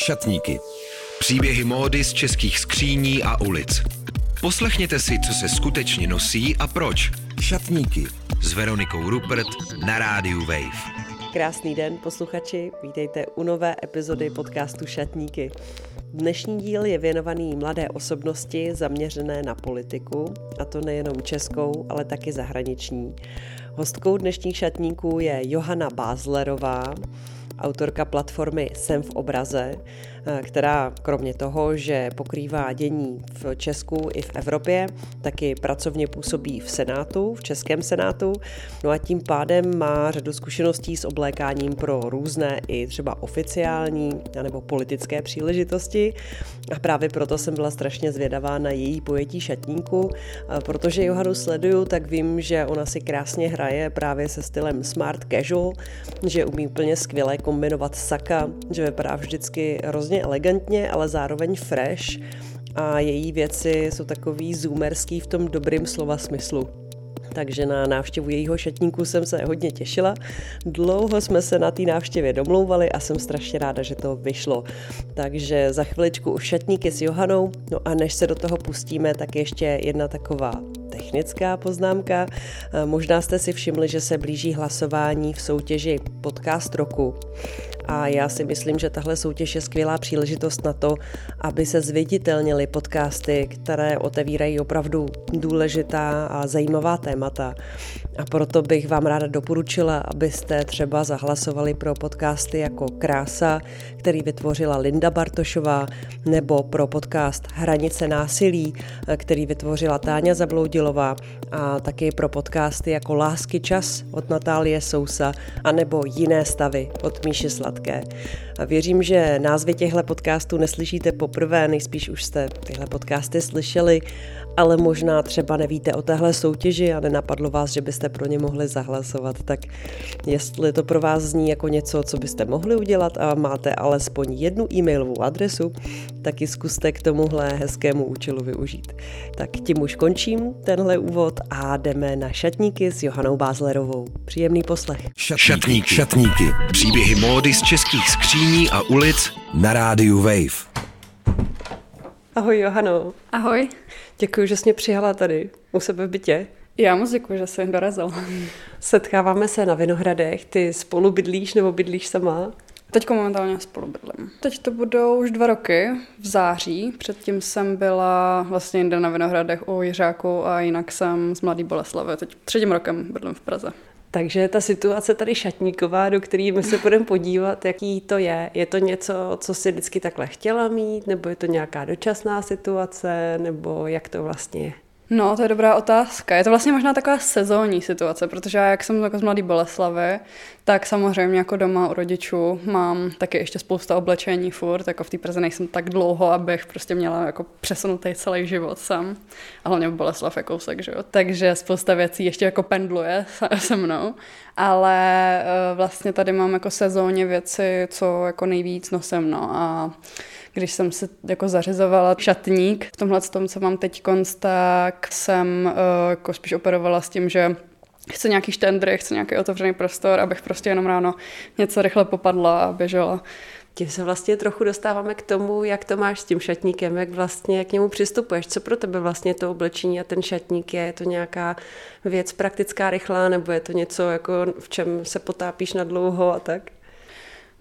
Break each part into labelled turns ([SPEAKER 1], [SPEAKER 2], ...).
[SPEAKER 1] Šatníky. Příběhy módy z českých skříní a ulic. Poslechněte si, co se skutečně nosí a proč. Šatníky s Veronikou Rupert na rádiu Wave.
[SPEAKER 2] Krásný den, posluchači. Vítejte u nové epizody podcastu Šatníky. Dnešní díl je věnovaný mladé osobnosti zaměřené na politiku, a to nejenom českou, ale taky zahraniční. Hostkou dnešních šatníků je Johana Bázlerová, autorka platformy Jsem v obraze, která kromě toho, že pokrývá dění v Česku i v Evropě, taky pracovně působí v Senátu, v Českém Senátu, no a tím pádem má řadu zkušeností s oblékáním pro různé i třeba oficiální nebo politické příležitosti. A právě proto jsem byla strašně zvědavá na její pojetí šatníku, protože Johanu sleduju, tak vím, že ona si krásně hraje právě se stylem smart casual, že umí úplně skvěle kombinovat saka, že vypadá vždycky hrozně elegantně, ale zároveň fresh a její věci jsou takový zoomerský v tom dobrým slova smyslu. Takže na návštěvu jejího šatníku jsem se hodně těšila. Dlouho jsme se na té návštěvě domlouvali a jsem strašně ráda, že to vyšlo. Takže za chviličku už šatníky s Johanou. No a než se do toho pustíme, tak ještě jedna taková technická poznámka. Možná jste si všimli, že se blíží hlasování v soutěži Podcast roku. A já si myslím, že tahle soutěž je skvělá příležitost na to, aby se zviditelnily podcasty, které otevírají opravdu důležitá a zajímavá témata. A proto bych vám ráda doporučila, abyste třeba zahlasovali pro podcasty jako Krása, který vytvořila Linda Bartošová, nebo pro podcast Hranice násilí, který vytvořila Táňa Zabloudilová, a taky pro podcasty jako Lásky čas od Natálie Sousa, anebo Jiné stavy od Míše Sladké. A věřím, že názvy těchto podcastů neslyšíte poprvé, nejspíš už jste tyhle podcasty slyšeli ale možná třeba nevíte o téhle soutěži a nenapadlo vás, že byste pro ně mohli zahlasovat, tak jestli to pro vás zní jako něco, co byste mohli udělat a máte alespoň jednu e-mailovou adresu, tak ji zkuste k tomuhle hezkému účelu využít. Tak tím už končím tenhle úvod a jdeme na šatníky s Johanou Bázlerovou. Příjemný poslech.
[SPEAKER 1] Šatníky. Šatníky. Příběhy módy z českých skříní a ulic na rádiu Wave.
[SPEAKER 2] Ahoj Johano.
[SPEAKER 3] Ahoj.
[SPEAKER 2] Děkuji, že jsi mě přijala tady u sebe v bytě.
[SPEAKER 3] Já moc děkuji, že jsi dorazil.
[SPEAKER 2] Setkáváme se na Vinohradech. Ty spolu bydlíš nebo bydlíš sama?
[SPEAKER 3] Teď momentálně spolu bydlím. Teď to budou už dva roky, v září. Předtím jsem byla vlastně jinde na Vinohradech u Jiřáku a jinak jsem z Mladý Boleslavy. Teď třetím rokem bydlím v Praze.
[SPEAKER 2] Takže ta situace tady šatníková, do které my se budeme podívat, jaký to je. Je to něco, co si vždycky takhle chtěla mít, nebo je to nějaká dočasná situace, nebo jak to vlastně je?
[SPEAKER 3] No, to je dobrá otázka. Je to vlastně možná taková sezónní situace, protože já, jak jsem jako z Mladý Boleslavy, tak samozřejmě jako doma u rodičů mám taky ještě spousta oblečení furt, jako v té Praze nejsem tak dlouho, abych prostě měla jako přesunutý celý život sam. A hlavně v Boleslav je kousek, že jo. Takže spousta věcí ještě jako pendluje se mnou. Ale eh, vlastně tady mám jako sezóně věci, co jako nejvíc nosím, no. A když jsem si jako zařizovala šatník v tomhle tom, co mám teď tak jsem uh, jako spíš operovala s tím, že chci nějaký štendry, chci nějaký otevřený prostor, abych prostě jenom ráno něco rychle popadla a běžela.
[SPEAKER 2] Tím se vlastně trochu dostáváme k tomu, jak to máš s tím šatníkem, jak vlastně k němu přistupuješ. Co pro tebe vlastně to oblečení a ten šatník je? Je to nějaká věc praktická, rychlá, nebo je to něco, jako v čem se potápíš na dlouho a tak?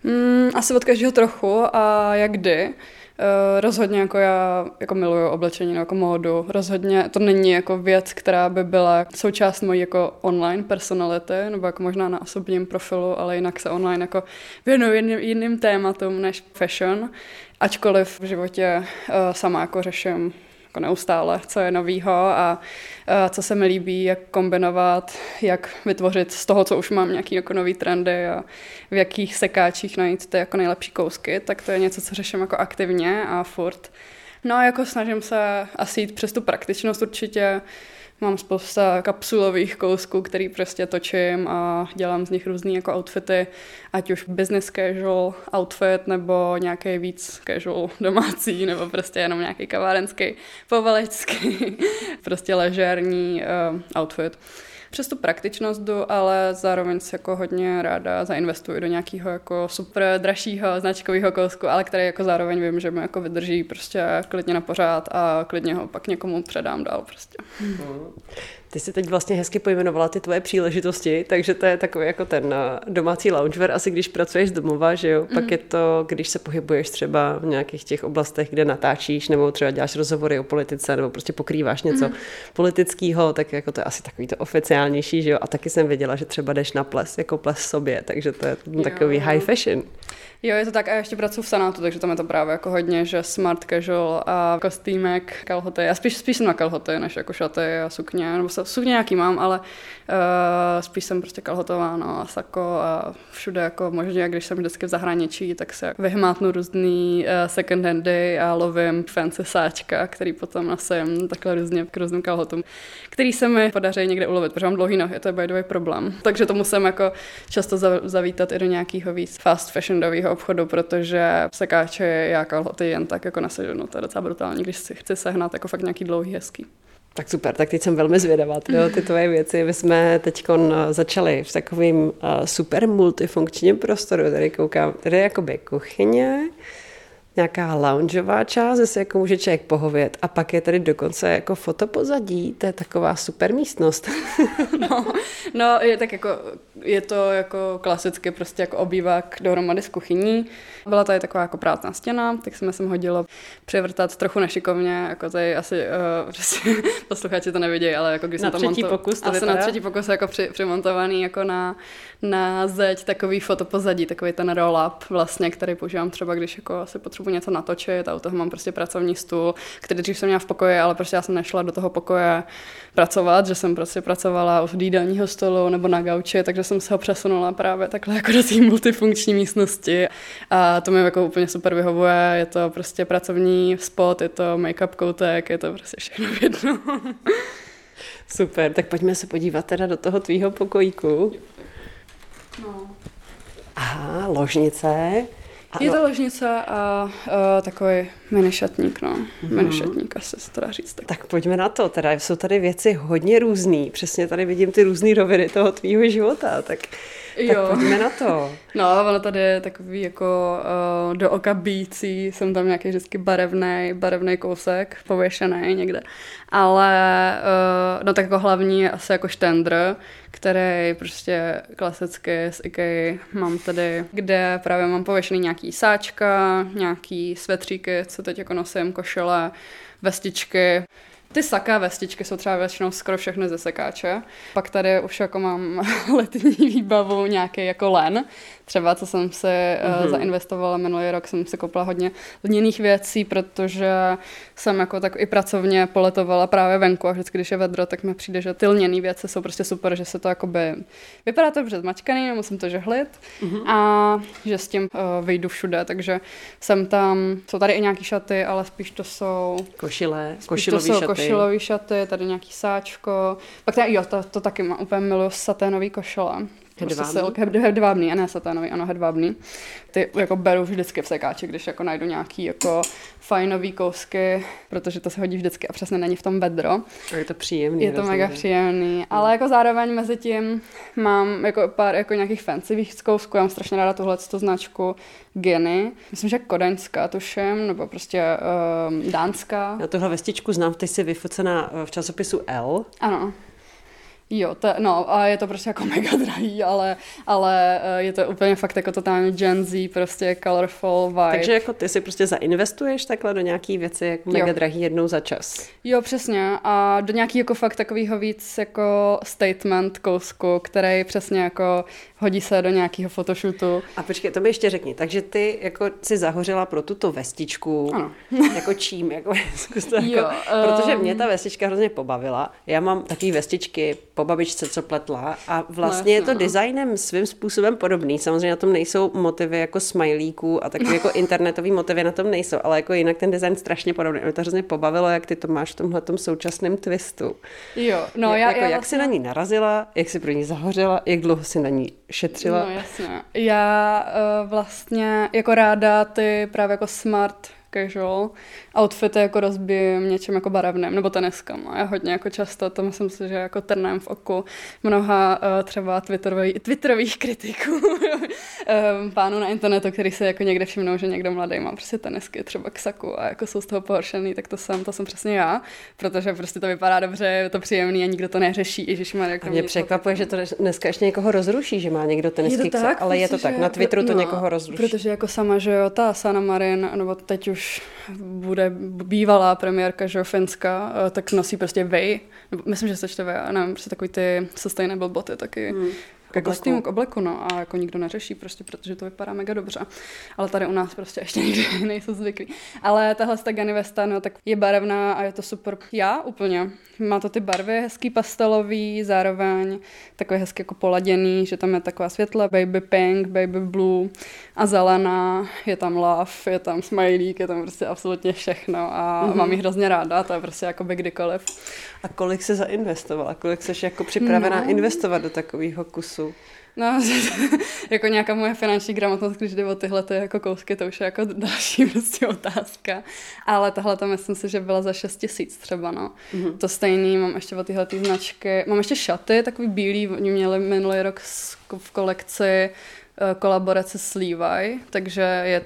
[SPEAKER 3] Mm, asi od každého trochu a jak kdy. Uh, rozhodně jako já jako miluju oblečení jako módu. Rozhodně to není jako věc, která by byla součást mojí jako online personality, nebo jako možná na osobním profilu, ale jinak se online jako věnuju jiným, jiným tématům než fashion. Ačkoliv v životě uh, sama jako řeším jako neustále, co je novýho a, a co se mi líbí, jak kombinovat, jak vytvořit z toho, co už mám, nějaký jako nový trendy a v jakých sekáčích najít ty jako nejlepší kousky, tak to je něco, co řeším jako aktivně a furt. No a jako snažím se asi jít přes tu praktičnost určitě, Mám spousta kapsulových kousků, který prostě točím a dělám z nich různý jako outfity, ať už business casual outfit nebo nějaký víc casual domácí nebo prostě jenom nějaký kavárenský, povalecký, prostě ležérní uh, outfit. Přes tu praktičnost jdu, ale zároveň se jako hodně ráda zainvestuji do nějakého jako super dražšího značkového kousku, ale který jako zároveň vím, že mi jako vydrží prostě klidně na pořád a klidně ho pak někomu předám dál prostě. Hmm.
[SPEAKER 4] Ty jsi teď vlastně hezky pojmenovala ty tvoje příležitosti, takže to je takový jako ten eh, domácí loungewear, asi když pracuješ z domova, že jo, mm. pak mhm. je to, když se pohybuješ třeba v nějakých těch oblastech, kde natáčíš, nebo třeba děláš rozhovory o politice, nebo prostě pokrýváš něco mm. politického, tak jako to je asi takový to oficiálnější, že jo, a taky jsem věděla, že třeba jdeš na ples, jako ples sobě, takže to je takový jo. high fashion.
[SPEAKER 3] Jo, je to tak a ještě pracuji v Senátu, takže tam je to právě jako hodně, že smart casual a kostýmek, kalhoty. Já spíš, spíš jsem na kalhoty, než jako šaty a sukně, nebo sukně nějaký mám, ale uh, spíš jsem prostě kalhotová, no a sako a všude jako možně, když jsem vždycky v zahraničí, tak se vyhmátnu různý uh, second handy a lovím fancy sáčka, který potom nosím takhle různě k různým kalhotům, který se mi podaří někde ulovit, protože mám dlouhý nohy, to je by the problém. Takže to musím jako často zavítat i do nějakého víc fast fashionového obchodu, protože sekáče já kalhoty jen tak jako naseženu. To je docela brutální, když si chci sehnat jako fakt nějaký dlouhý, hezký.
[SPEAKER 4] Tak super, tak teď jsem velmi zvědavá, tyjo, ty tvoje věci. My jsme teď začali v takovým super multifunkčním prostoru, tady koukám, tady je jakoby kuchyně, nějaká loungeová část, kde se jako může člověk pohovět a pak je tady dokonce jako fotopozadí, to je taková super místnost.
[SPEAKER 3] no, no, je tak jako, je to jako klasicky prostě jako obývák dohromady s kuchyní. Byla tady taková jako prázdná stěna, tak jsme sem hodilo převrtat trochu nešikovně, jako tady asi uh, prostě posluchači to nevidějí, ale jako když
[SPEAKER 4] na
[SPEAKER 3] jsem to
[SPEAKER 4] monto... pokus
[SPEAKER 3] to asi na třetí pokus jako při, přimontovaný jako na, na zeď takový fotopozadí, takový ten roll-up vlastně, který používám třeba, když jako asi potřebuji něco natočit a u toho mám prostě pracovní stůl, který dřív jsem měla v pokoji, ale prostě já jsem nešla do toho pokoje pracovat, že jsem prostě pracovala u jídelního stolu nebo na gauči, takže jsem se ho přesunula právě takhle jako do té multifunkční místnosti a to mi jako úplně super vyhovuje, je to prostě pracovní spot, je to make-up koutek, je to prostě všechno v jedno.
[SPEAKER 4] Super, tak pojďme se podívat teda do toho tvýho pokojíku. No. Aha, ložnice.
[SPEAKER 3] A je to ložnice a uh, takový mini šatník, no. Mm-hmm. Mini šatník, asi se to dá říct.
[SPEAKER 4] Tak. tak pojďme na to, teda jsou tady věci hodně různý, přesně tady vidím ty různé roviny toho tvýho života, tak
[SPEAKER 3] Jo.
[SPEAKER 4] Tak pojďme na to.
[SPEAKER 3] No, ono tady je takový jako uh, do oka bící, jsem tam nějaký vždycky barevný, barevný kousek, pověšený někde. Ale uh, no tak jako hlavní je asi jako štendr, který prostě klasicky z IKEA mám tady, kde právě mám pověšený nějaký sáčka, nějaký svetříky, co teď jako nosím, košele, vestičky, ty saká vestičky jsou třeba většinou skoro všechny ze sekáče. Pak tady už jako mám letní výbavu, nějaký jako len, třeba, co jsem si mm-hmm. zainvestovala minulý rok, jsem si koupila hodně lněných věcí, protože jsem jako tak i pracovně poletovala právě venku a vždycky, když je vedro, tak mi přijde, že ty lněné věci jsou prostě super, že se to jakoby vypadá to dobře zmačkaný, nemusím to žehlit mm-hmm. a že s tím uh, vyjdu všude, takže jsem tam, jsou tady i nějaký šaty, ale spíš to jsou
[SPEAKER 4] košile, košilový to jsou šaty.
[SPEAKER 3] košilový šaty, tady nějaký sáčko, pak tady, jo, to, to taky mám úplně miluji saténový košile.
[SPEAKER 4] Hedvábný?
[SPEAKER 3] Prostě hedvábný, a ne satánový, ano, hedvábný. Ty jako beru vždycky v sekáči, když jako najdu nějaký jako fajnový kousky, protože to se hodí vždycky a přesně není v tom vedro.
[SPEAKER 4] A je to příjemný.
[SPEAKER 3] Je to mega příjemný, mm. ale jako zároveň mezi tím mám jako pár jako nějakých fancy kousků, já mám strašně ráda tuhle značku Geny. Myslím, že kodaňská tuším, nebo prostě um, dánská.
[SPEAKER 4] Já tuhle vestičku znám, ty jsi vyfocená v časopisu L.
[SPEAKER 3] Ano. Jo, to, no a je to prostě jako mega drahý, ale, ale eh, je to úplně fakt jako totálně Gen Z, prostě colorful vibe.
[SPEAKER 4] Takže jako ty si prostě zainvestuješ takhle do nějaký věci jako mega jo. drahý jednou za čas.
[SPEAKER 3] Jo, přesně a do nějaký jako fakt takovýho víc jako statement kousku, který přesně jako hodí se do nějakého fotoshootu.
[SPEAKER 4] A počkej, to mi ještě řekni, takže ty jako si zahořela pro tuto vestičku,
[SPEAKER 3] ano.
[SPEAKER 4] jako čím, jako, to jako jo, um... protože mě ta vestička hrozně pobavila. Já mám takové vestičky po babičce, co pletla a vlastně no, je to no. designem svým způsobem podobný. Samozřejmě na tom nejsou motivy jako smajlíků a takové jako internetové motivy na tom nejsou, ale jako jinak ten design strašně podobný. Mě to hrozně pobavilo, jak ty to máš v tomhle současném twistu.
[SPEAKER 3] Jo, no
[SPEAKER 4] jak,
[SPEAKER 3] já,
[SPEAKER 4] jako,
[SPEAKER 3] já
[SPEAKER 4] jak vlastně... jsi na ní narazila, jak jsi pro ní zahořela, jak dlouho jsi na ní šetřila?
[SPEAKER 3] No jasně. Já uh, vlastně jako ráda ty právě jako smart casual. Outfity jako rozbijím něčem jako barevným, nebo teneskama. Já hodně jako často, to myslím si, že jako trnem v oku mnoha uh, třeba twitterový, twitterových kritiků um, pánů na internetu, který se jako někde všimnou, že někdo mladý má prostě tenisky třeba k saku a jako jsou z toho pohoršený, tak to jsem, to jsem přesně já, protože prostě to vypadá dobře, je to příjemný a nikdo to neřeší. Ježiš, má
[SPEAKER 4] jako mě překvapuje, že to dneska ještě někoho rozruší, že má někdo tenisky k saku, ale je to tak, na Twitteru to no, někoho rozruší.
[SPEAKER 3] Protože jako sama, že jo, ta Sana Marin, nebo teď už bude bývalá premiérka, Finska, eh, tak nosí prostě vej, myslím, že se čte vej, nevím, prostě takový ty sustainable boty taky. Hmm k kostýmu, k obleku, no, a jako nikdo neřeší, prostě protože to vypadá mega dobře. Ale tady u nás prostě ještě nikdy nejsou zvyklí. Ale tahle ta Gany Vesta, no, tak je barevná a je to super. Já úplně. Má to ty barvy hezký pastelový, zároveň takový hezky jako poladěný, že tam je taková světla, baby pink, baby blue a zelená, je tam love, je tam smajlík, je tam prostě absolutně všechno a mm-hmm. mám ji hrozně ráda, to je prostě jako by kdykoliv.
[SPEAKER 4] A kolik se zainvestovala? Kolik jsi jako připravená no. investovat do takového kusu?
[SPEAKER 3] No, jako nějaká moje finanční gramotnost, když jde o tyhle ty jako kousky, to už je jako další prostě otázka. Ale tahle tam myslím si, že byla za 6 tisíc třeba, no. Mm-hmm. To stejný, mám ještě o tyhle ty značky. Mám ještě šaty, takový bílý, oni měli minulý rok v kolekci kolaborace s Levi, takže je,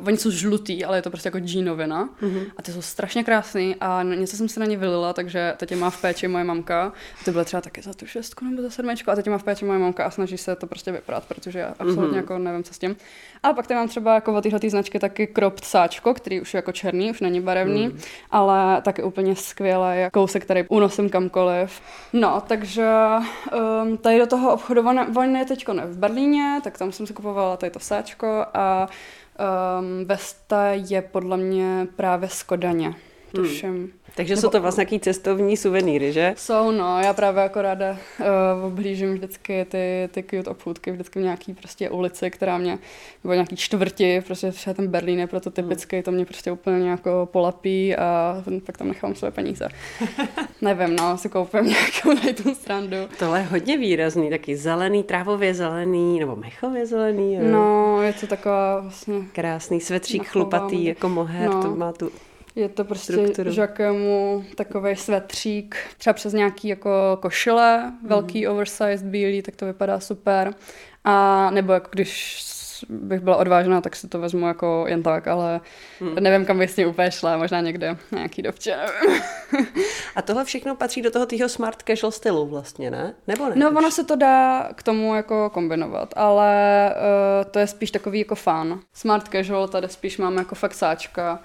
[SPEAKER 3] uh, oni jsou žlutý, ale je to prostě jako džínovina mm-hmm. a ty jsou strašně krásný a něco jsem se na ně vylila, takže teď je má v péči moje mamka, ty byly třeba taky za tu šestku nebo za sedmičku a teď je má v péči moje mamka a snaží se to prostě vyprat, protože já absolutně mm-hmm. jako nevím, co s tím. A pak tam mám třeba jako od téhle značky taky cropped sáčko, který už je jako černý, už není barevný, mm. ale taky úplně skvělé, kousek, který unosím kamkoliv. No, takže um, tady do toho obchodování je teď v Berlíně, tak tam jsem si kupovala tady to sáčko a um, Vesta je podle mě právě z Kodaně. Hmm. Tuším. Hmm.
[SPEAKER 4] Takže Nebo, jsou to vlastně nějaký cestovní suvenýry, že?
[SPEAKER 3] Jsou, no. Já právě jako ráda uh, oblížím vždycky ty, ty cute obchůdky, vždycky v nějaký prostě ulici, která mě, nebo nějaký čtvrti, prostě třeba ten Berlín je proto typický, to mě prostě úplně jako polapí a pak tam nechám své peníze. Nevím, no, si koupím nějakou tady tu strandu.
[SPEAKER 4] Tohle je hodně výrazný, taky zelený, trávově zelený, nebo mechově zelený.
[SPEAKER 3] Jo. No, je to taková vlastně...
[SPEAKER 4] Krásný svetřík chlupatý, jako moher, no. to má tu
[SPEAKER 3] je to prostě strukturu. žakemu takový svetřík, třeba přes nějaký jako košile, mm. velký oversized bílý, tak to vypadá super. A nebo jako když bych byla odvážná, tak si to vezmu jako jen tak, ale hmm. nevím, kam bych s tím úplně šla, možná někde nějaký dovče, nevím.
[SPEAKER 4] A tohle všechno patří do toho týho smart casual stylu vlastně, ne? Nebo ne?
[SPEAKER 3] No, ono se to dá k tomu jako kombinovat, ale uh, to je spíš takový jako fan. Smart casual tady spíš mám jako fakt sáčka,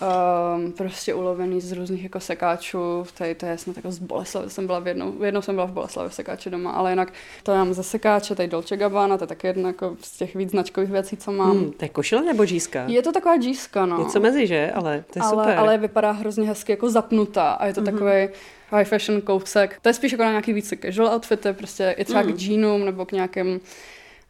[SPEAKER 3] um, prostě ulovený z různých jako sekáčů, tady to je snad jako z Boleslavy, jsem byla v jednou, jednou jsem byla v Boleslavě v sekáči doma, ale jinak to mám ze sekáče, tady Dolce Gabbana, to je taky jedna jako z těch víc značkových věcí, co mám. Hmm,
[SPEAKER 4] to je košile nebo džíska?
[SPEAKER 3] Je to taková džíska, no.
[SPEAKER 4] Něco mezi, že? Ale to je
[SPEAKER 3] ale,
[SPEAKER 4] super.
[SPEAKER 3] Ale vypadá hrozně hezky jako zapnutá a je to mm-hmm. takový high fashion kousek. To je spíš jako na nějaký víc casual outfity, prostě i třeba mm. k jeanům nebo k nějakým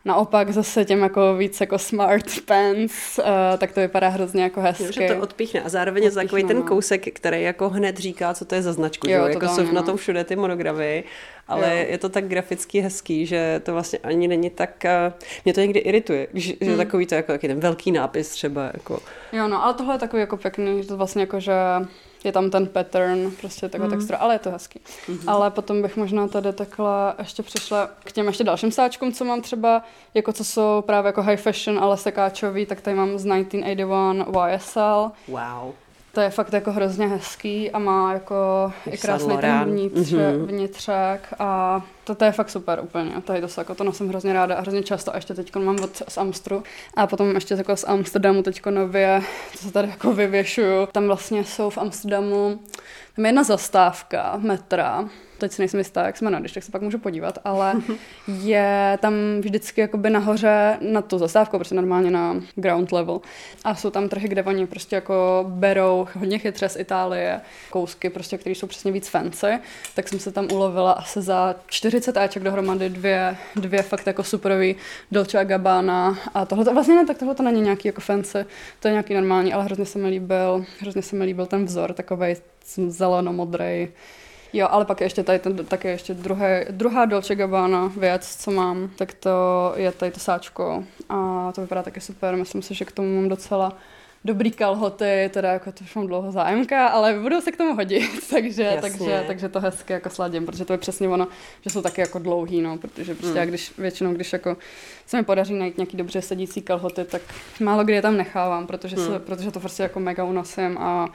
[SPEAKER 3] Naopak zase těm jako víc jako smart pants, uh, tak to vypadá hrozně jako hezky. Jo,
[SPEAKER 4] že to odpíchne a zároveň odpíchne, je takový ten no. kousek, který jako hned říká, co to je za značku. Jo, že? Jako jsou no. na tom všude ty monogramy, ale jo. je to tak graficky hezký, že to vlastně ani není tak... Uh, mě to někdy irituje, když hmm. je takový to jako ten velký nápis třeba. Jako.
[SPEAKER 3] Jo, no, ale tohle je takový jako pěkný, že to vlastně jako, že je tam ten pattern, prostě taková mm. textura, ale je to hezký. Mm-hmm. Ale potom bych možná tady takhle ještě přišla k těm ještě dalším sáčkům, co mám třeba, jako co jsou právě jako high fashion, ale sekáčový, tak tady mám z 1981 YSL.
[SPEAKER 4] Wow.
[SPEAKER 3] To je fakt jako hrozně hezký a má jako i krásný ten vnitř, mm-hmm. vnitřek a to, to je fakt super úplně. Tady to, jako to nosím hrozně ráda a hrozně často a ještě teď mám od, z Amstru a potom ještě jako z Amsterdamu teď nově, to se tady jako vyvěšuju. Tam vlastně jsou v Amsterdamu, tam je jedna zastávka metra, teď si nejsem jistá, jak jsme na když tak se pak můžu podívat, ale je tam vždycky jakoby nahoře na tu zastávku, prostě normálně na ground level. A jsou tam trhy, kde oni prostě jako berou hodně chytře z Itálie, kousky prostě, které jsou přesně víc fancy, tak jsem se tam ulovila asi za 40 áček dohromady dvě, dvě fakt jako superový Dolce a Gabbana a tohle to vlastně ne, tak tohle to není nějaký jako fancy, to je nějaký normální, ale hrozně se mi líbil, hrozně se mi líbil ten vzor, takovej zeleno-modrej, Jo, ale pak ještě tady ten, také ještě druhé, druhá Dolce Gabbana věc, co mám, tak to je tady to sáčko a to vypadá taky super. Myslím si, že k tomu mám docela dobrý kalhoty, teda jako to už mám dlouho zájemka, ale budou se k tomu hodit, takže, takže, takže to hezky jako sladím, protože to je přesně ono, že jsou taky jako dlouhý, no, protože prostě hmm. já když většinou, když jako se mi podaří najít nějaký dobře sedící kalhoty, tak málo kdy je tam nechávám, protože, hmm. se, protože to prostě jako mega unosím a,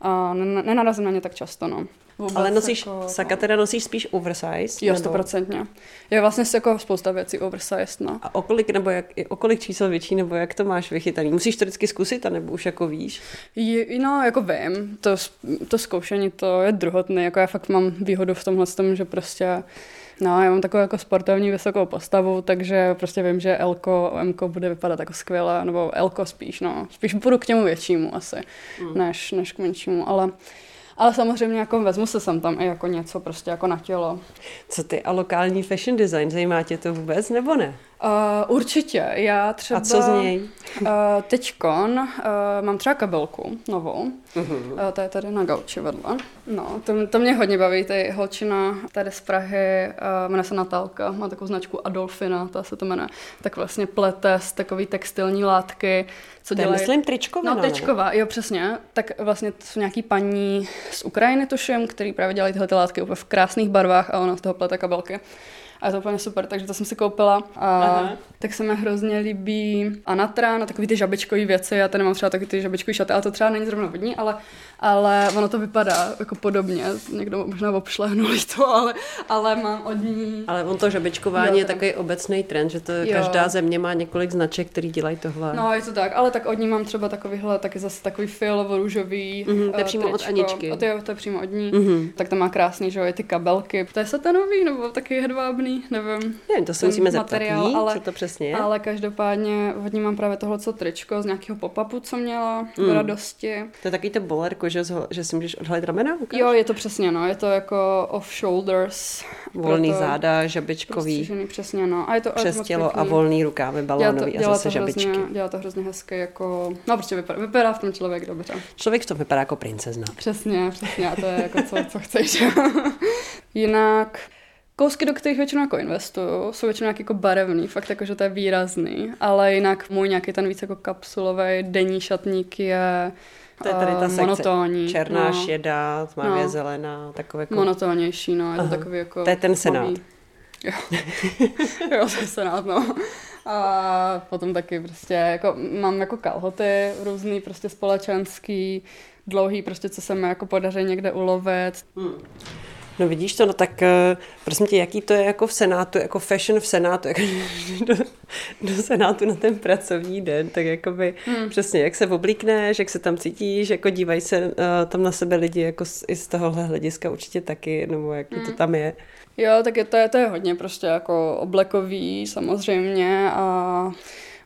[SPEAKER 3] a nenarazím na ně tak často, no.
[SPEAKER 4] Vůbec Ale nosíš, jako, saka teda nosíš spíš oversize?
[SPEAKER 3] Jo, stoprocentně. Je vlastně jako spousta věcí oversize, no.
[SPEAKER 4] A okolik, nebo jak, okolik čísel větší, nebo jak to máš vychytaný? Musíš to vždycky zkusit, anebo už jako víš?
[SPEAKER 3] Je, no, jako vím, to, to zkoušení to je druhotné, jako já fakt mám výhodu v tomhle tom, že prostě No, já mám takovou jako sportovní vysokou postavu, takže prostě vím, že Elko, Mko bude vypadat jako skvěle, nebo Elko spíš, no. Spíš budu k němu většímu asi, mm. než, než k menšímu, ale ale samozřejmě jako vezmu se sem tam i jako něco prostě jako na tělo.
[SPEAKER 4] Co ty a lokální fashion design, zajímá tě to vůbec nebo ne?
[SPEAKER 3] Uh, určitě. Já třeba...
[SPEAKER 4] A co z něj?
[SPEAKER 3] Uh, teďkon uh, mám třeba kabelku novou. Uh-huh. Uh, to je tady na gauči vedle. No, to, to mě hodně baví. Ty holčina tady z Prahy, uh, jmenuje se Natálka, má takovou značku Adolfina, ta se to jmenuje. Tak vlastně plete z takový textilní látky,
[SPEAKER 4] co dělají... myslím, tričková.
[SPEAKER 3] No, tričková, jo, přesně. Tak vlastně to jsou nějaký paní z Ukrajiny, tuším, který právě dělají tyhle ty látky úplně v krásných barvách a ona z toho plete kabelky. A je to úplně super, takže to jsem si koupila. A Aha. tak se mi hrozně líbí Anatra, na takový ty žabičkové věci. Já tady nemám třeba taky ty žabičkové šaty, ale to třeba není zrovna vodní, ale ale ono to vypadá jako podobně. Někdo možná obšlehnul to, ale, ale mám od ní...
[SPEAKER 4] Ale on to žabečkování jo, je takový obecný trend, že to jo. každá země má několik značek, který dělají tohle.
[SPEAKER 3] No, je to tak, ale tak od ní mám třeba takovýhle, taky zase takový fialovo-růžový
[SPEAKER 4] mm-hmm, to je přímo tričko. od Aničky.
[SPEAKER 3] To je, to je přímo od ní. Mm-hmm. Tak to má krásný, že jo, ty kabelky. To je satanový, nebo taky hedvábný, nevím.
[SPEAKER 4] Nevím, to se musíme zeptat jí, ale, co to přesně je.
[SPEAKER 3] Ale každopádně od ní mám právě tohle co tričko z nějakého pop-upu, co měla mm. radosti.
[SPEAKER 4] To je takový to bolerko, že, že si můžeš odhalit ramena?
[SPEAKER 3] Ukáž? Jo, je to přesně, no. Je to jako off shoulders.
[SPEAKER 4] Volný proto, záda, žabičkový.
[SPEAKER 3] přesně, no. A je to
[SPEAKER 4] Přes tělo a volný rukávy balónový dělá to, a zase
[SPEAKER 3] dělá
[SPEAKER 4] to
[SPEAKER 3] hrozně, dělá to hrozně hezky, jako... No, prostě vypadá, vypadá v tom člověk dobře.
[SPEAKER 4] Člověk v tom vypadá jako princezna.
[SPEAKER 3] Přesně, přesně. A to je jako co, co chceš. Jinak... Kousky, do kterých většinou jako investuju, jsou většinou nějaký jako barevný, fakt jako, že to je výrazný, ale jinak můj nějaký ten víc jako kapsulový denní šatník je
[SPEAKER 4] to je tady ta sekce. Monotónní. Černá, no. šedá, tmavě no. zelená, takové jako...
[SPEAKER 3] Monotónnější, no, je to takový jako...
[SPEAKER 4] To je ten senát.
[SPEAKER 3] Jo. jo, to je senát, no. A potom taky prostě, jako mám jako kalhoty různý, prostě společenský, dlouhý, prostě co se mi jako podaří někde ulovit. Hmm.
[SPEAKER 4] No vidíš to, no tak uh, prosím tě, jaký to je jako v Senátu, jako fashion v Senátu, jako do, do Senátu na ten pracovní den, tak jako by hmm. přesně, jak se oblíkneš, jak se tam cítíš, jako dívají se uh, tam na sebe lidi jako z, i z tohohle hlediska určitě taky, nebo jaký hmm. to tam je.
[SPEAKER 3] Jo, tak je to, je, to je hodně prostě jako oblekový samozřejmě a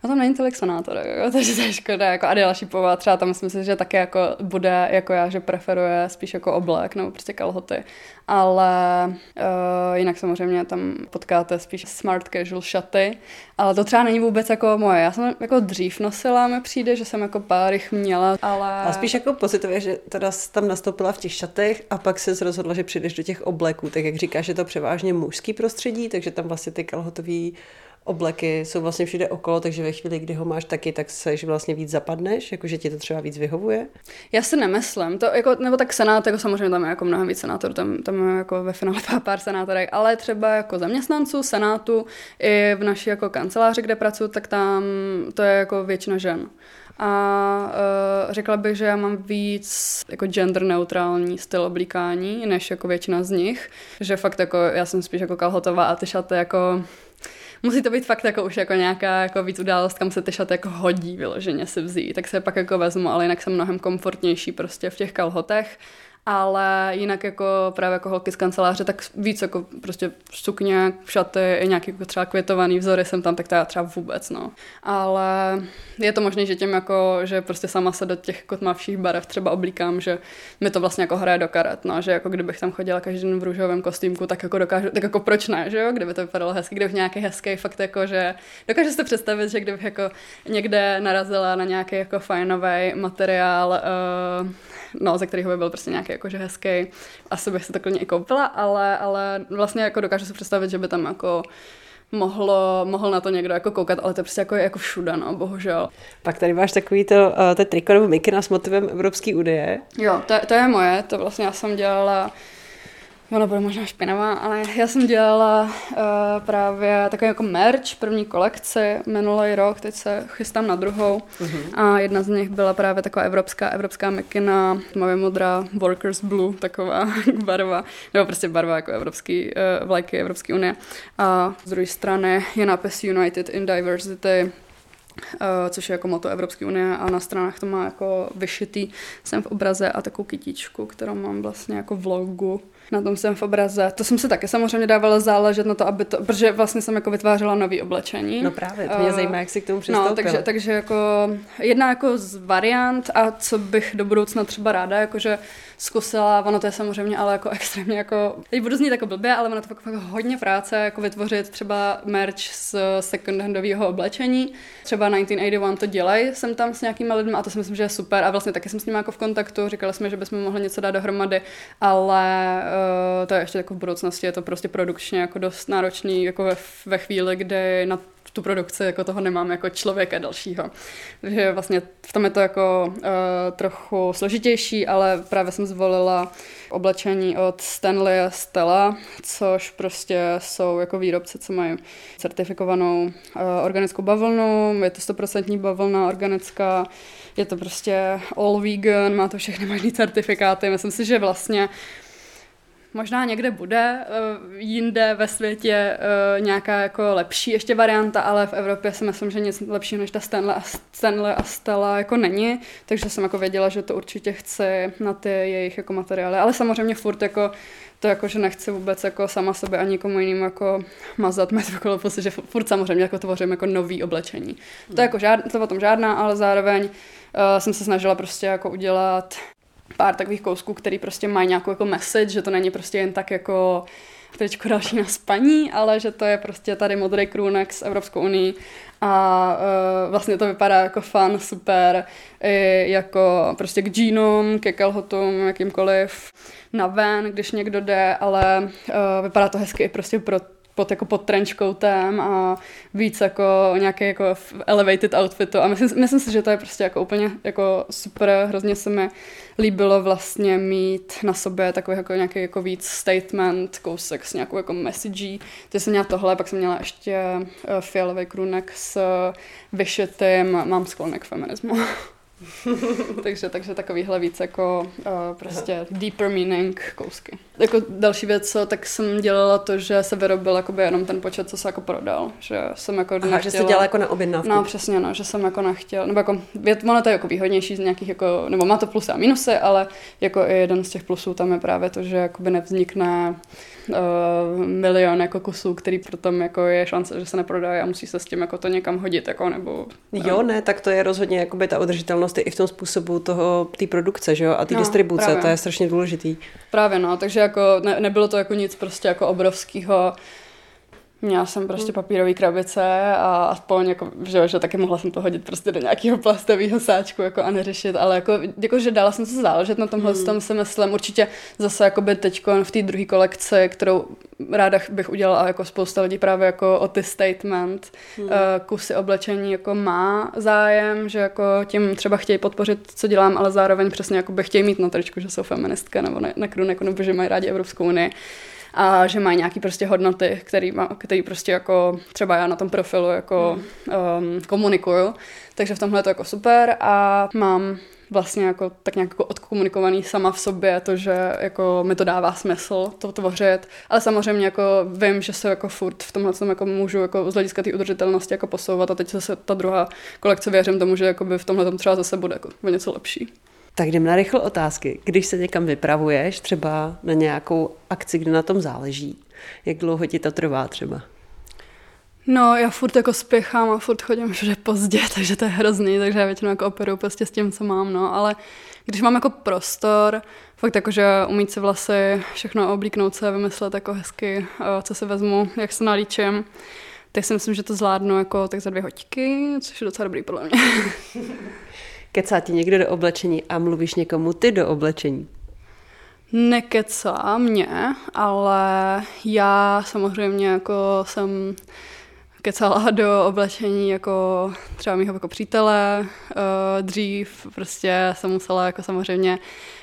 [SPEAKER 3] a tam není tolik senátorů, jo, takže to je škoda. Jako Adela Šipová třeba tam myslím si, že také jako bude jako já, že preferuje spíš jako oblek nebo prostě kalhoty. Ale uh, jinak samozřejmě tam potkáte spíš smart casual šaty, ale to třeba není vůbec jako moje. Já jsem jako dřív nosila, mi přijde, že jsem jako pár jich měla, ale...
[SPEAKER 4] A spíš jako pocitově, že teda tam nastoupila v těch šatech a pak se rozhodla, že přijdeš do těch obleků, tak jak říkáš, že to převážně mužský prostředí, takže tam vlastně ty kalhotový obleky jsou vlastně všude okolo, takže ve chvíli, kdy ho máš taky, tak se vlastně víc zapadneš, jakože ti to třeba víc vyhovuje?
[SPEAKER 3] Já si nemyslím, to jako, nebo tak senát, jako samozřejmě tam je jako mnohem víc senátorů, tam, tam je jako ve finále pár, pár senátorek, ale třeba jako zaměstnanců senátu i v naší jako kanceláři, kde pracuji, tak tam to je jako většina žen. A uh, řekla bych, že já mám víc jako gender neutrální styl oblíkání, než jako většina z nich. Že fakt jako, já jsem spíš jako kalhotová a ty šaty jako musí to být fakt jako už jako nějaká jako víc událost, kam se ty šaty jako hodí vyloženě si vzít, tak se pak jako vezmu, ale jinak jsem mnohem komfortnější prostě v těch kalhotech ale jinak jako právě jako holky z kanceláře, tak víc jako prostě sukně, šaty, nějaký jako třeba květovaný vzory jsem tam, tak to já třeba vůbec, no. Ale je to možné, že tím jako, že prostě sama se do těch jako tmavších barev třeba oblíkám, že mi to vlastně jako hraje do karet, no, že jako kdybych tam chodila každý den v růžovém kostýmku, tak jako dokážu, tak jako proč ne, že jo, kdyby to vypadalo hezky, kdybych nějaký hezký fakt jako, že dokážu si představit, že kdybych jako někde narazila na nějaký jako fajnový materiál, uh, no, ze kterého by byl prostě nějaký jakože hezký. Asi bych se to klidně i koupila, ale, ale vlastně jako dokážu si představit, že by tam jako mohlo, mohl na to někdo jako koukat, ale to je prostě jako, jako všude, no, bohužel.
[SPEAKER 4] Pak tady máš takový to, uh, to triko nebo mikina s motivem Evropské unie.
[SPEAKER 3] Jo, to, to je moje, to vlastně já jsem dělala Ona bude možná špinavá, ale já jsem dělala uh, právě takový jako merch, první kolekci minulý rok, teď se chystám na druhou. Uh-huh. A jedna z nich byla právě taková evropská, evropská mekina, tmavě modrá, Workers Blue, taková barva, nebo prostě barva jako evropský, uh, vlajky Evropské unie. A z druhé strany je nápis United in Diversity, Uh, což je jako moto Evropské unie a na stranách to má jako vyšitý jsem v obraze a takovou kytičku, kterou mám vlastně jako v logu na tom jsem v obraze. To jsem se taky samozřejmě dávala záležet na to, aby to, protože vlastně jsem jako vytvářela nový oblečení.
[SPEAKER 4] No právě, to mě uh, zajímá, jak si k tomu přistoupila.
[SPEAKER 3] No, takže, takže jako jedna jako z variant a co bych do budoucna třeba ráda, jakože zkusila, ono to je samozřejmě ale jako extrémně jako, teď budu znít jako blbě, ale ono to fakt, fakt hodně práce, jako vytvořit třeba merch z second-handového oblečení. Třeba 1981 to dělají, jsem tam s nějakými lidmi a to si myslím, že je super a vlastně taky jsem s nimi jako v kontaktu, říkali jsme, že bychom mohli něco dát dohromady, ale uh, to je ještě jako v budoucnosti, je to prostě produkčně jako dost náročný, jako ve, ve chvíli, kdy na tu produkci jako toho nemám jako člověka dalšího. Takže vlastně v tom je to jako uh, trochu složitější, ale právě jsem zvolila oblečení od Stanley a Stella, což prostě jsou jako výrobci, co mají certifikovanou uh, organickou bavlnu, je to 100% bavlna organická, je to prostě all vegan, má to všechny možné certifikáty. Myslím si, že vlastně Možná někde bude, eh, jinde ve světě eh, nějaká jako lepší ještě varianta, ale v Evropě si myslím, že nic lepšího než ta Stanley a, Stanley a Stella jako není, takže jsem jako věděla, že to určitě chci na ty jejich jako materiály, ale samozřejmě furt jako to jako, že nechci vůbec jako sama sebe a nikomu jinému jako mazat mezi pocit, že furt samozřejmě jako tvořím jako nový oblečení. To je jako žád, to o tom žádná, ale zároveň uh, jsem se snažila prostě jako udělat pár takových kousků, který prostě mají nějakou jako message, že to není prostě jen tak jako teďko další na spaní, ale že to je prostě tady modrý krůnek s Evropskou unii. A uh, vlastně to vypadá jako fan, super, i jako prostě k džínům, ke kalhotům, jakýmkoliv na ven, když někdo jde, ale uh, vypadá to hezky i prostě pro pod, jako pod trenchcoatem a víc jako nějaký jako elevated outfitu a myslím, myslím si, že to je prostě jako úplně jako super, hrozně se mi líbilo vlastně mít na sobě takový jako nějaký jako víc statement, kousek s nějakou jako messagí. Takže jsem měla tohle, pak jsem měla ještě uh, fialový krunek s vyšitým, mám sklonek feminismu. takže, takže takovýhle víc jako uh, prostě Aha. deeper meaning kousky. Jako další věc, co, tak jsem dělala to, že se vyrobil jakoby jenom ten počet, co se jako prodal. Že jsem jako
[SPEAKER 4] Aha, nechtěla, že se dělala jako na objednávku.
[SPEAKER 3] No přesně, no, že jsem jako nechtěla, nebo jako, ono to je jako výhodnější z nějakých jako, nebo má to plusy a minusy, ale jako i jeden z těch plusů tam je právě to, že jakoby nevznikne uh, milion jako kusů, který potom jako je šance, že se neprodají a musí se s tím jako to někam hodit, jako nebo...
[SPEAKER 4] Jo, ne, tak to je rozhodně jakoby ta udržitelnost i v tom způsobu toho, té produkce, že jo, a té no, distribuce, právě. to je strašně důležitý.
[SPEAKER 3] Právě, no, takže jako ne, nebylo to jako nic prostě jako obrovského, Měla jsem prostě hmm. papírové krabice a aspoň, jako, že, že taky mohla jsem to hodit prostě do nějakého plastového sáčku jako a neřešit, ale jako, jako že dala jsem se záležet na tomhle, hmm. tom si myslím, určitě zase jako by teď v té druhé kolekci, kterou ráda bych udělala jako spousta lidí právě jako o ty statement, hmm. kusy oblečení jako má zájem, že jako tím třeba chtějí podpořit, co dělám, ale zároveň přesně jako by chtějí mít na tričku, že jsou feministka nebo na, na kruneku, nebo že mají rádi Evropskou unii a že mají nějaký prostě hodnoty, který, má, který prostě jako třeba já na tom profilu jako um, komunikuju. Takže v tomhle je to jako super a mám vlastně jako tak nějak jako odkomunikovaný sama v sobě, to, že jako mi to dává smysl to tvořit, ale samozřejmě jako vím, že se jako furt v tomhle jako můžu jako z hlediska té udržitelnosti jako posouvat a teď zase ta druhá kolekce věřím tomu, že jako by v tomhle třeba zase bude jako něco lepší.
[SPEAKER 4] Tak jdem na rychle otázky. Když se někam vypravuješ, třeba na nějakou akci, kde na tom záleží, jak dlouho ti to trvá třeba?
[SPEAKER 3] No, já furt jako spěchám a furt chodím všude pozdě, takže to je hrozný, takže já většinou jako operuju prostě s tím, co mám, no, ale když mám jako prostor, fakt jako, že umít si vlasy, všechno oblíknout se, vymyslet jako hezky, co si vezmu, jak se nalíčím, tak si myslím, že to zvládnu jako tak za dvě hoďky, což je docela dobrý podle mě.
[SPEAKER 4] Kecá ti někdo do oblečení a mluvíš někomu ty do oblečení?
[SPEAKER 3] Nekecá mě, ale já samozřejmě jako jsem kecala do oblečení jako třeba mýho jako přítele. Dřív prostě jsem musela jako samozřejmě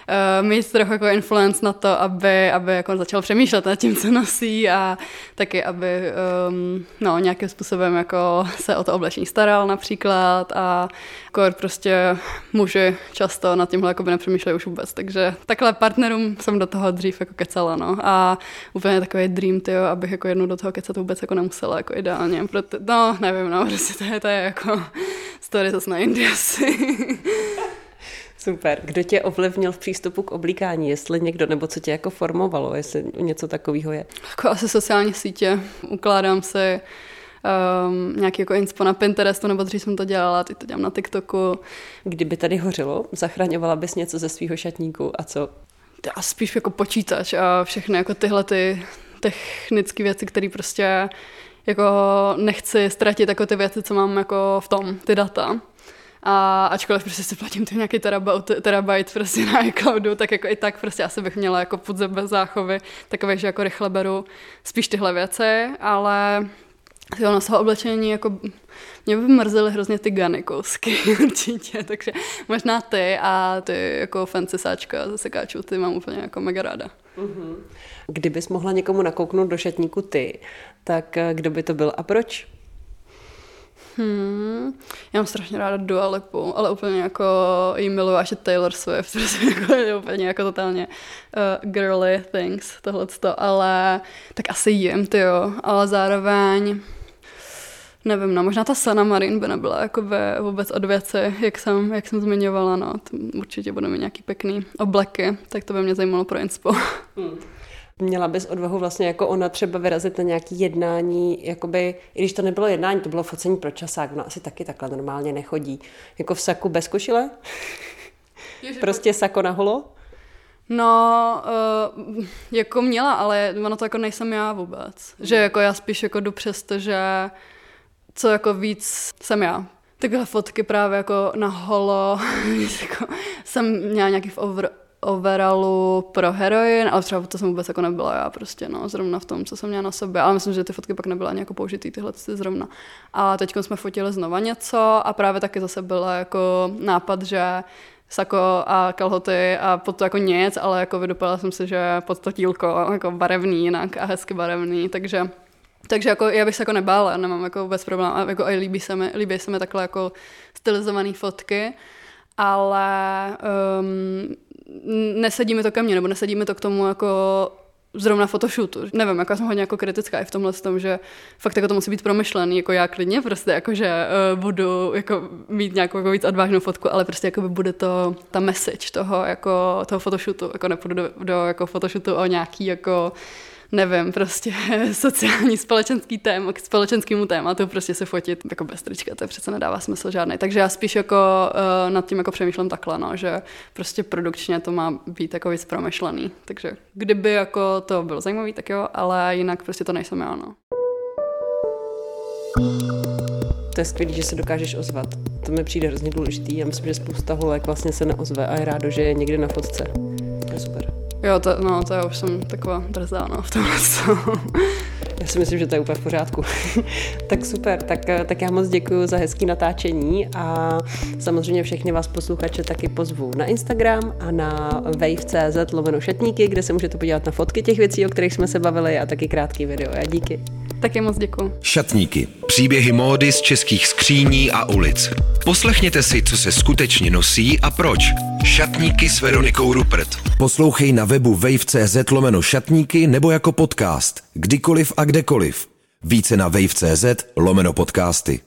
[SPEAKER 3] uh, mít trochu jako influence na to, aby, aby jako začal přemýšlet nad tím, co nosí a taky, aby um, no, nějakým způsobem jako se o to oblečení staral například a jako prostě muži často nad tímhle jako by nepřemýšleli už vůbec, takže takhle partnerům jsem do toho dřív jako kecala, no a úplně takový dream, tyjo, abych jako jednou do toho kecat vůbec jako nemusela, jako ideálně, proto, no nevím, no, prostě to je, to je jako story zase na Indii.
[SPEAKER 4] Super. Kdo tě ovlivnil v přístupu k oblíkání? Jestli někdo, nebo co tě jako formovalo, jestli něco takového je?
[SPEAKER 3] Jako asi sociální sítě. Ukládám si um, nějaký jako inspo na Pinterestu, nebo dřív jsem to dělala, teď to dělám na TikToku.
[SPEAKER 4] Kdyby tady hořelo, zachraňovala bys něco ze svého šatníku a co?
[SPEAKER 3] Já spíš jako počítač a všechny jako tyhle ty technické věci, které prostě jako nechci ztratit jako ty věci, co mám jako v tom, ty data. A ačkoliv prostě si platím to nějaký terabyte, terabyte prostě na iCloudu, tak jako i tak prostě asi bych měla jako bez záchovy, takové, že jako rychle beru spíš tyhle věci, ale Jo, na svého oblečení jako mě by mrzely hrozně ty gany kousky určitě, takže možná ty a ty jako fancy sáčka ze sekáčů, ty mám úplně jako mega ráda. Mm-hmm.
[SPEAKER 4] Kdybys mohla někomu nakouknout do šatníku ty, tak eh, kdo by to byl a proč?
[SPEAKER 3] Hmm, já mám strašně ráda Dua Lipu, ale úplně jako jí miluji až Taylor Swift, protože jako je úplně jako totálně uh, girly things, tohleto, ale tak asi jim, ty jo, ale zároveň nevím, no, možná ta Sana Marin by nebyla jako ve, vůbec od věci, jak jsem, jak jsem zmiňovala, no, určitě budeme nějaký pěkný obleky, tak to by mě zajímalo pro inspo. Hmm.
[SPEAKER 4] Měla bys odvahu vlastně jako ona třeba vyrazit na nějaký jednání, jakoby, i když to nebylo jednání, to bylo focení pro časák, no asi taky takhle normálně nechodí. Jako v saku bez košile? Ježi, prostě sako na holo?
[SPEAKER 3] No, uh, jako měla, ale ono to jako nejsem já vůbec. Že jako já spíš jako jdu přesto, že co jako víc jsem já. Takhle fotky právě jako na holo, jako jsem měla nějaký v over, overallu pro heroin, ale třeba to jsem vůbec jako nebyla já prostě, no, zrovna v tom, co jsem měla na sobě. Ale myslím, že ty fotky pak nebyly ani jako použitý tyhle ty zrovna. A teď jsme fotili znova něco a právě taky zase byla jako nápad, že sako a kalhoty a pod to jako nic, ale jako vydupala jsem si, že pod to tílko jako barevný jinak a hezky barevný, takže takže jako já bych se jako nebála, nemám jako vůbec problém a jako i líbí se mi, líbí se mi takhle jako stylizované fotky, ale um, nesedíme to ke mně, nebo nesedíme to k tomu jako zrovna fotoshootu. Nevím, jako já jsem hodně jako kritická i v tomhle tom, že fakt jako to musí být promyšlený, jako já klidně prostě, jako že uh, budu jako mít nějakou jako víc odvážnou fotku, ale prostě jako by bude to ta message toho jako toho fotoshootu, jako nepůjdu do, do jako fotoshootu o nějaký jako nevím, prostě sociální společenský téma, k společenskému tématu prostě se fotit jako bez trička, to přece nedává smysl žádný. Takže já spíš jako uh, nad tím jako přemýšlím takhle, no, že prostě produkčně to má být jako víc promyšlený. Takže kdyby jako to bylo zajímavý, tak jo, ale jinak prostě to nejsem já, no.
[SPEAKER 4] To je skvělé, že se dokážeš ozvat. To mi přijde hrozně důležitý. Já myslím, že spousta holek vlastně se neozve a je rádo, že je někde na fotce. To je super.
[SPEAKER 3] Jo, to, no, to já už jsem taková drzá, no, v tomhle.
[SPEAKER 4] Já si myslím, že to je úplně v pořádku. tak super, tak, tak já moc děkuji za hezký natáčení a samozřejmě všechny vás posluchače taky pozvu na Instagram a na wave.cz loveno šatníky, kde se můžete podívat na fotky těch věcí, o kterých jsme se bavili a taky krátký video. A díky.
[SPEAKER 3] Taky moc děkuji.
[SPEAKER 1] Šatníky. Příběhy módy z českých skříní a ulic. Poslechněte si, co se skutečně nosí a proč. Šatníky s Veronikou Rupert. Poslouchej na webu wave.cz lomeno šatníky nebo jako podcast. Kdykoliv a kdekoliv. Více na wave.cz lomeno podcasty.